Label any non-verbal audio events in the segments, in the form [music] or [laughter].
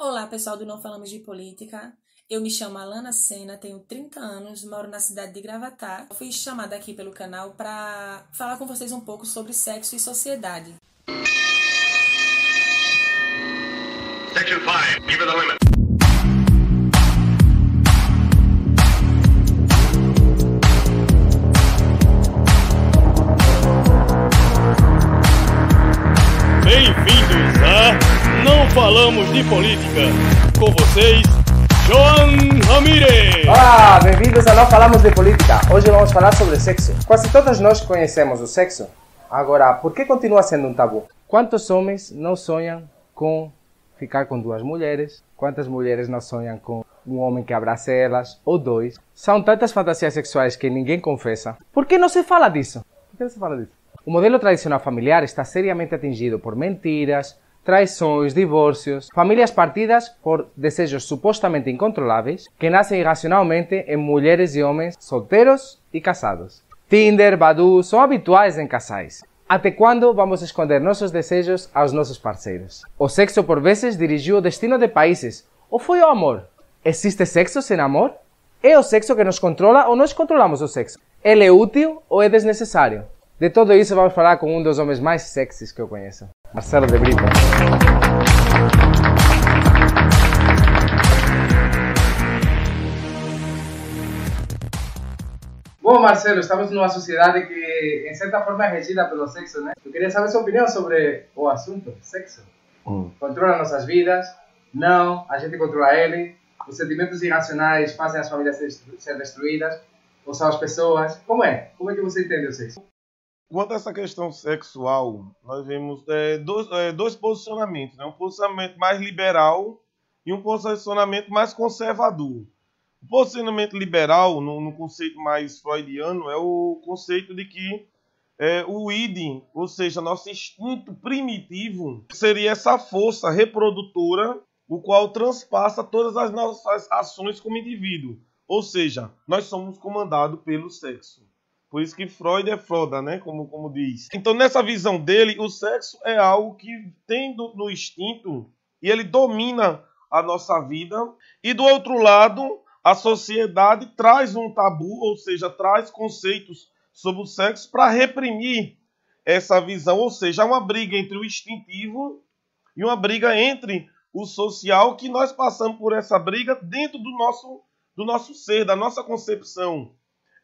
Olá, pessoal do Não Falamos de Política. Eu me chamo Alana Sena, tenho 30 anos, moro na cidade de Gravatar. Fui chamada aqui pelo canal para falar com vocês um pouco sobre sexo e sociedade. Section 5, give the limit. Falamos de Política. Com vocês, João Ramírez. Olá, bem-vindos a Não Falamos de Política. Hoje vamos falar sobre sexo. Quase todos nós conhecemos o sexo. Agora, por que continua sendo um tabu? Quantos homens não sonham com ficar com duas mulheres? Quantas mulheres não sonham com um homem que abrace elas? Ou dois? São tantas fantasias sexuais que ninguém confessa. Por que não se fala disso? Por que não se fala disso? O modelo tradicional familiar está seriamente atingido por mentiras, traições, divórcios, famílias partidas por desejos supostamente incontroláveis que nascem irracionalmente em mulheres e homens solteiros e casados. Tinder, Badu são habituais em casais. Até quando vamos esconder nossos desejos aos nossos parceiros? O sexo por vezes dirigiu o destino de países. Ou foi o amor? Existe sexo sem amor? É o sexo que nos controla ou nós controlamos o sexo? Ele é útil ou é desnecessário? De tudo isso vamos falar com um dos homens mais sexys que eu conheço, Marcelo de Brito. Bom, Marcelo, estamos numa sociedade que, em certa forma, é regida pelo sexo, né? Eu queria saber sua opinião sobre o assunto, sexo. Hum. Controla nossas vidas? Não, a gente controla ele. Os sentimentos irracionais fazem as famílias ser destruídas? Ou são as pessoas? Como é? Como é que você entende o sexo? Quanto a essa questão sexual, nós vemos é, dois, é, dois posicionamentos, né? um posicionamento mais liberal e um posicionamento mais conservador. O posicionamento liberal, no, no conceito mais freudiano, é o conceito de que é, o id, ou seja, nosso instinto primitivo, seria essa força reprodutora, o qual transpassa todas as nossas ações como indivíduo. Ou seja, nós somos comandados pelo sexo. Por isso que Freud é Froda, né? Como, como diz. Então, nessa visão dele, o sexo é algo que tem do, no instinto e ele domina a nossa vida. E do outro lado, a sociedade traz um tabu, ou seja, traz conceitos sobre o sexo para reprimir essa visão. Ou seja, há uma briga entre o instintivo e uma briga entre o social, que nós passamos por essa briga dentro do nosso, do nosso ser, da nossa concepção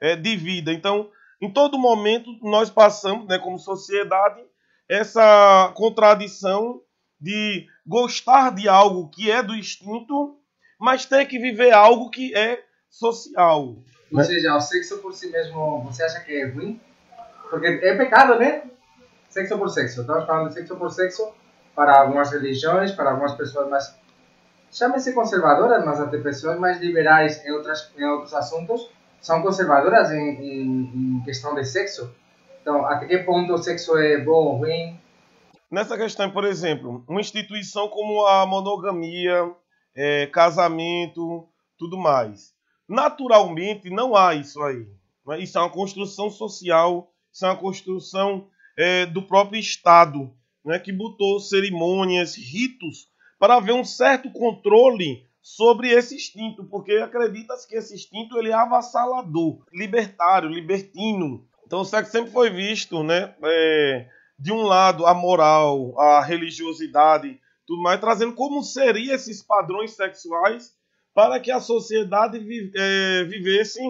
é, de vida. Então, em todo momento, nós passamos, né, como sociedade, essa contradição de gostar de algo que é do instinto, mas ter que viver algo que é social. Ou seja, o sexo por si mesmo, você acha que é ruim? Porque é pecado, né? Sexo por sexo. Estamos falando de sexo por sexo para algumas religiões, para algumas pessoas mais. Chame-se conservadoras, mas até pessoas mais liberais em, outras, em outros assuntos são conservadoras em, em, em, questão de sexo. Então, até que ponto o sexo é bom ou ruim? Nessa questão, por exemplo, uma instituição como a monogamia, é, casamento, tudo mais. Naturalmente, não há isso aí. Né? Isso é uma construção social, isso é uma construção é, do próprio Estado, né, que botou cerimônias, ritos, para haver um certo controle sobre esse instinto, porque acredita-se que esse instinto ele é avassalador, libertário, libertino. Então o sexo sempre foi visto, né, é, de um lado a moral, a religiosidade, tudo mais, trazendo como seriam esses padrões sexuais para que a sociedade é, vivesse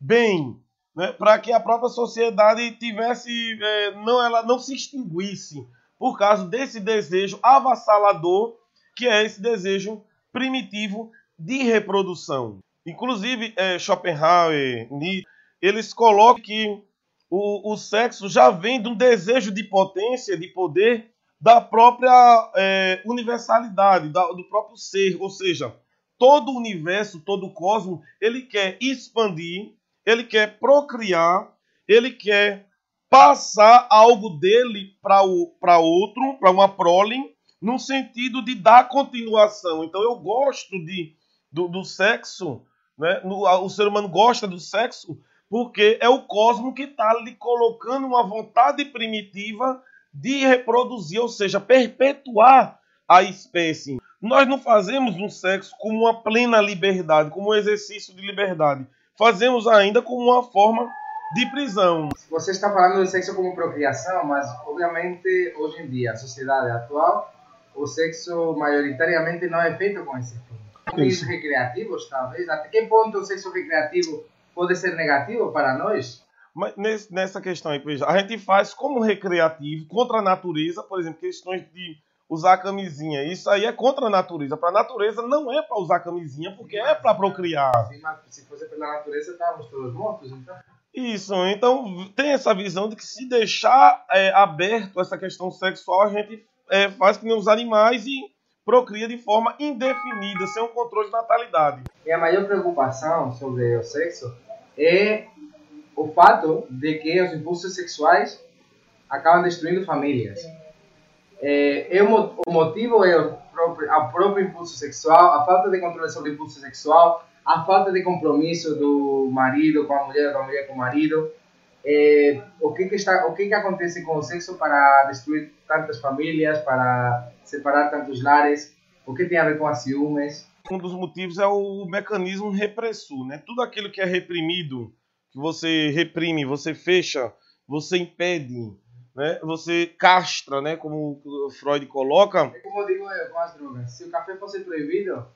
bem, né, para que a própria sociedade tivesse, é, não ela não se extinguisse por causa desse desejo avassalador que é esse desejo primitivo de reprodução. Inclusive, é, Schopenhauer, Nietzsche, eles colocam que o, o, sexo já vem de um desejo de potência, de poder, da própria é, universalidade, da, do próprio ser. Ou seja, todo o universo, todo o cosmos, ele quer expandir, ele quer procriar, ele quer passar algo dele para outro, para uma prole, no sentido de dar continuação. Então eu gosto de, do, do sexo, né? O ser humano gosta do sexo porque é o cosmo que está lhe colocando uma vontade primitiva de reproduzir, ou seja, perpetuar a espécie. Nós não fazemos um sexo como uma plena liberdade, como um exercício de liberdade. Fazemos ainda como uma forma de prisão. Você está falando de sexo como procriação, mas obviamente hoje em dia, a sociedade atual, o sexo maioritariamente não é feito com esse fim. Fins recreativos, talvez. Até que ponto o sexo recreativo pode ser negativo para nós? Mas nessa questão aí, a gente faz como recreativo, contra a natureza, por exemplo, questões de usar camisinha. Isso aí é contra a natureza. Para a natureza não é para usar camisinha, porque é para procriar. Sim, mas se fosse pela natureza, estávamos todos mortos, então. Isso, então tem essa visão de que se deixar é, aberto essa questão sexual, a gente é, faz que nem os animais e procria de forma indefinida, sem um controle de natalidade. E a maior preocupação sobre o sexo é o fato de que os impulsos sexuais acabam destruindo famílias. É, é o, o motivo é o próprio, o próprio impulso sexual, a falta de controle sobre o impulso sexual, a falta de compromisso do marido com a mulher, da mulher com o marido. É, o que que está, o que que acontece com o sexo para destruir tantas famílias, para separar tantos lares? O que tem a ver com as ciúmes? Um dos motivos é o mecanismo repressor, né? Tudo aquilo que é reprimido, que você reprime, você fecha, você impede, né? Você castra, né? Como Freud coloca. É como eu digo eu, com as drogas. Se o café fosse proibido,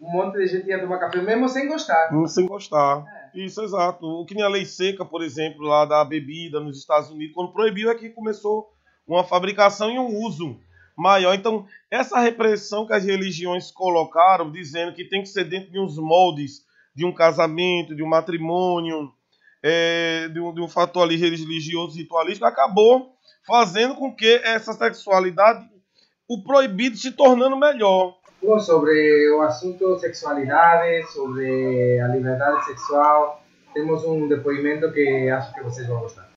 um monte de gente ia tomar café mesmo sem gostar. Sem gostar. É. Isso, exato. O que nem a lei seca, por exemplo, lá da bebida nos Estados Unidos, quando proibiu é que começou uma fabricação e um uso maior. Então, essa repressão que as religiões colocaram, dizendo que tem que ser dentro de uns moldes de um casamento, de um matrimônio, é, de, um, de um fator ali religioso, ritualístico, acabou fazendo com que essa sexualidade, o proibido se tornando melhor. Bom, sobre o assunto sexualidade, sobre a liberdade sexual, temos um depoimento que acho que vocês vão gostar.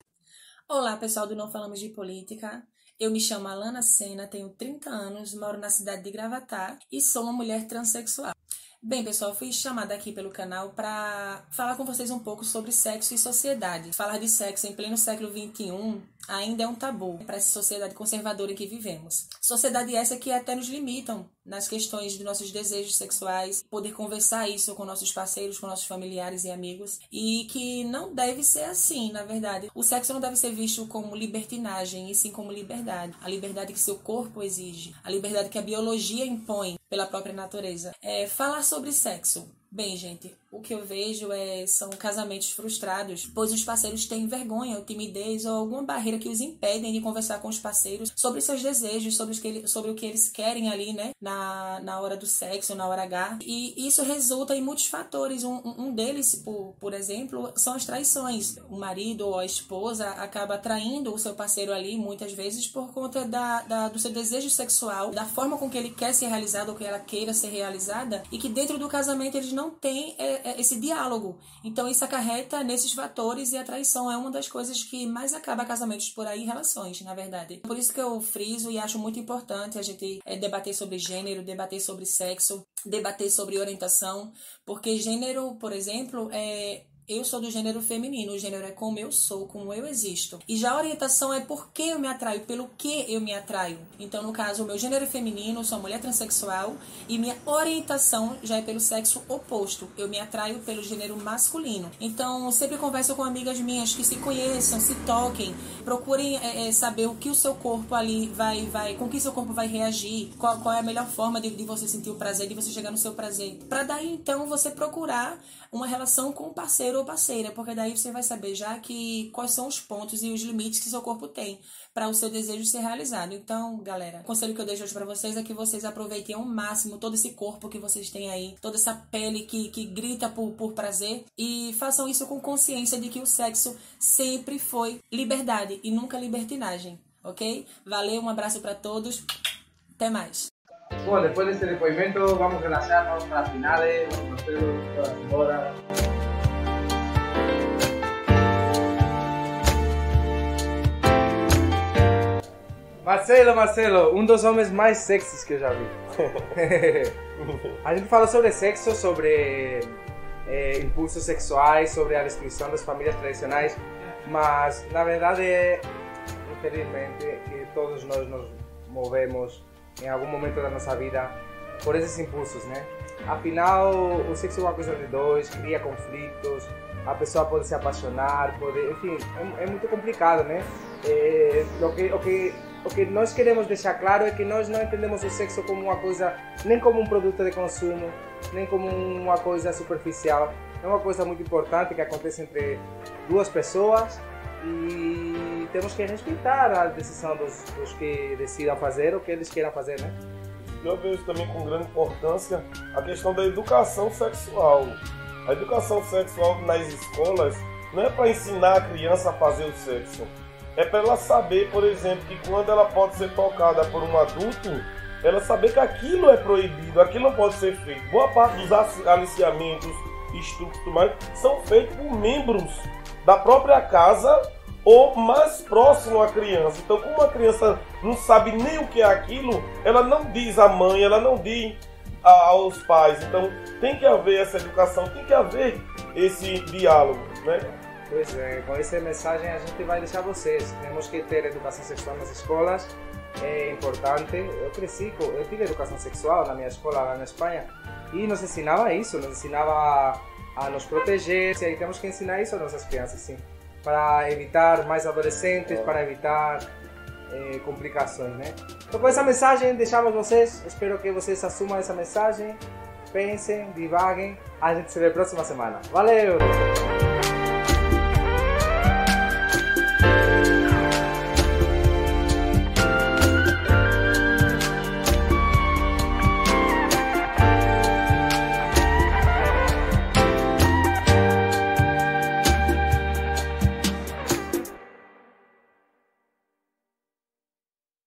Olá, pessoal do Não Falamos de Política. Eu me chamo Alana Sena, tenho 30 anos, moro na cidade de Gravatá e sou uma mulher transexual. Bem, pessoal, fui chamada aqui pelo canal para falar com vocês um pouco sobre sexo e sociedade. Falar de sexo em pleno século XXI ainda é um tabu para essa sociedade conservadora em que vivemos. Sociedade essa que até nos limitam nas questões de nossos desejos sexuais, poder conversar isso com nossos parceiros, com nossos familiares e amigos, e que não deve ser assim, na verdade. O sexo não deve ser visto como libertinagem, e sim como liberdade. A liberdade que seu corpo exige, a liberdade que a biologia impõe pela própria natureza. É, falar sobre sexo. Bem, gente, o que eu vejo é são casamentos frustrados, pois os parceiros têm vergonha ou timidez ou alguma barreira que os impedem de conversar com os parceiros sobre seus desejos, sobre, que ele, sobre o que eles querem ali, né, na, na hora do sexo, na hora H. E isso resulta em muitos fatores. Um, um deles, por, por exemplo, são as traições. O marido ou a esposa acaba traindo o seu parceiro ali, muitas vezes, por conta da, da, do seu desejo sexual, da forma com que ele quer ser realizado ou que ela queira ser realizada, e que dentro do casamento eles não é, é, esse diálogo. Então isso acarreta nesses fatores e a traição é uma das coisas que mais acaba casamentos por aí, relações, na verdade. Por isso que eu friso e acho muito importante a gente é, debater sobre gênero, debater sobre sexo, debater sobre orientação, porque gênero, por exemplo, é eu sou do gênero feminino, o gênero é como eu sou, como eu existo. E já a orientação é por que eu me atraio, pelo que eu me atraio. Então, no caso, o meu gênero é feminino, sou mulher transexual e minha orientação já é pelo sexo oposto. Eu me atraio pelo gênero masculino. Então, sempre converso com amigas minhas que se conheçam, se toquem, procurem é, é, saber o que o seu corpo ali vai, vai, com que seu corpo vai reagir, qual, qual é a melhor forma de, de você sentir o prazer, de você chegar no seu prazer. Para daí, então, você procurar uma relação com o parceiro parceiro ou parceira, porque daí você vai saber já que quais são os pontos e os limites que seu corpo tem para o seu desejo ser realizado. Então, galera, o conselho que eu deixo hoje para vocês é que vocês aproveitem ao máximo todo esse corpo que vocês têm aí, toda essa pele que, que grita por, por prazer e façam isso com consciência de que o sexo sempre foi liberdade e nunca libertinagem, ok? Valeu, um abraço para todos, até mais. Bom, depois desse depoimento, vamos vamos para a final, vamos para embora. Marcelo, Marcelo, um dos homens mais sexys que eu já vi. [laughs] a gente falou sobre sexo, sobre é, impulsos sexuais, sobre a destruição das famílias tradicionais, mas na verdade, infelizmente, que todos nós nos movemos em algum momento da nossa vida por esses impulsos, né? Afinal, o sexo é uma coisa de dois, cria conflitos, a pessoa pode se apaixonar, pode, enfim, é, é muito complicado, né? É, o, que, o, que, o que nós queremos deixar claro é que nós não entendemos o sexo como uma coisa, nem como um produto de consumo, nem como uma coisa superficial. É uma coisa muito importante que acontece entre duas pessoas e temos que respeitar a decisão dos, dos que decidam fazer o que eles queiram fazer, né? Eu vejo também com grande importância a questão da educação sexual. A educação sexual nas escolas não é para ensinar a criança a fazer o sexo. É para ela saber, por exemplo, que quando ela pode ser tocada por um adulto, ela saber que aquilo é proibido, aquilo não pode ser feito. Boa parte dos aliciamentos, estupros e tudo mais são feitos por membros da própria casa ou mais próximo à criança. Então, como a criança não sabe nem o que é aquilo, ela não diz à mãe, ela não diz aos pais. Então, tem que haver essa educação, tem que haver esse diálogo, né? Pois é, com essa mensagem a gente vai deixar vocês. Temos que ter educação sexual nas escolas, é importante. Eu cresci, eu tive educação sexual na minha escola lá na Espanha e nos ensinava isso, nos ensinava a nos proteger. E aí temos que ensinar isso às nossas crianças, sim para evitar mais adolescentes, para evitar eh, complicações, né? Então com essa mensagem deixamos vocês, espero que vocês assumam essa mensagem, pensem, divaguem, a gente se vê próxima semana. Valeu!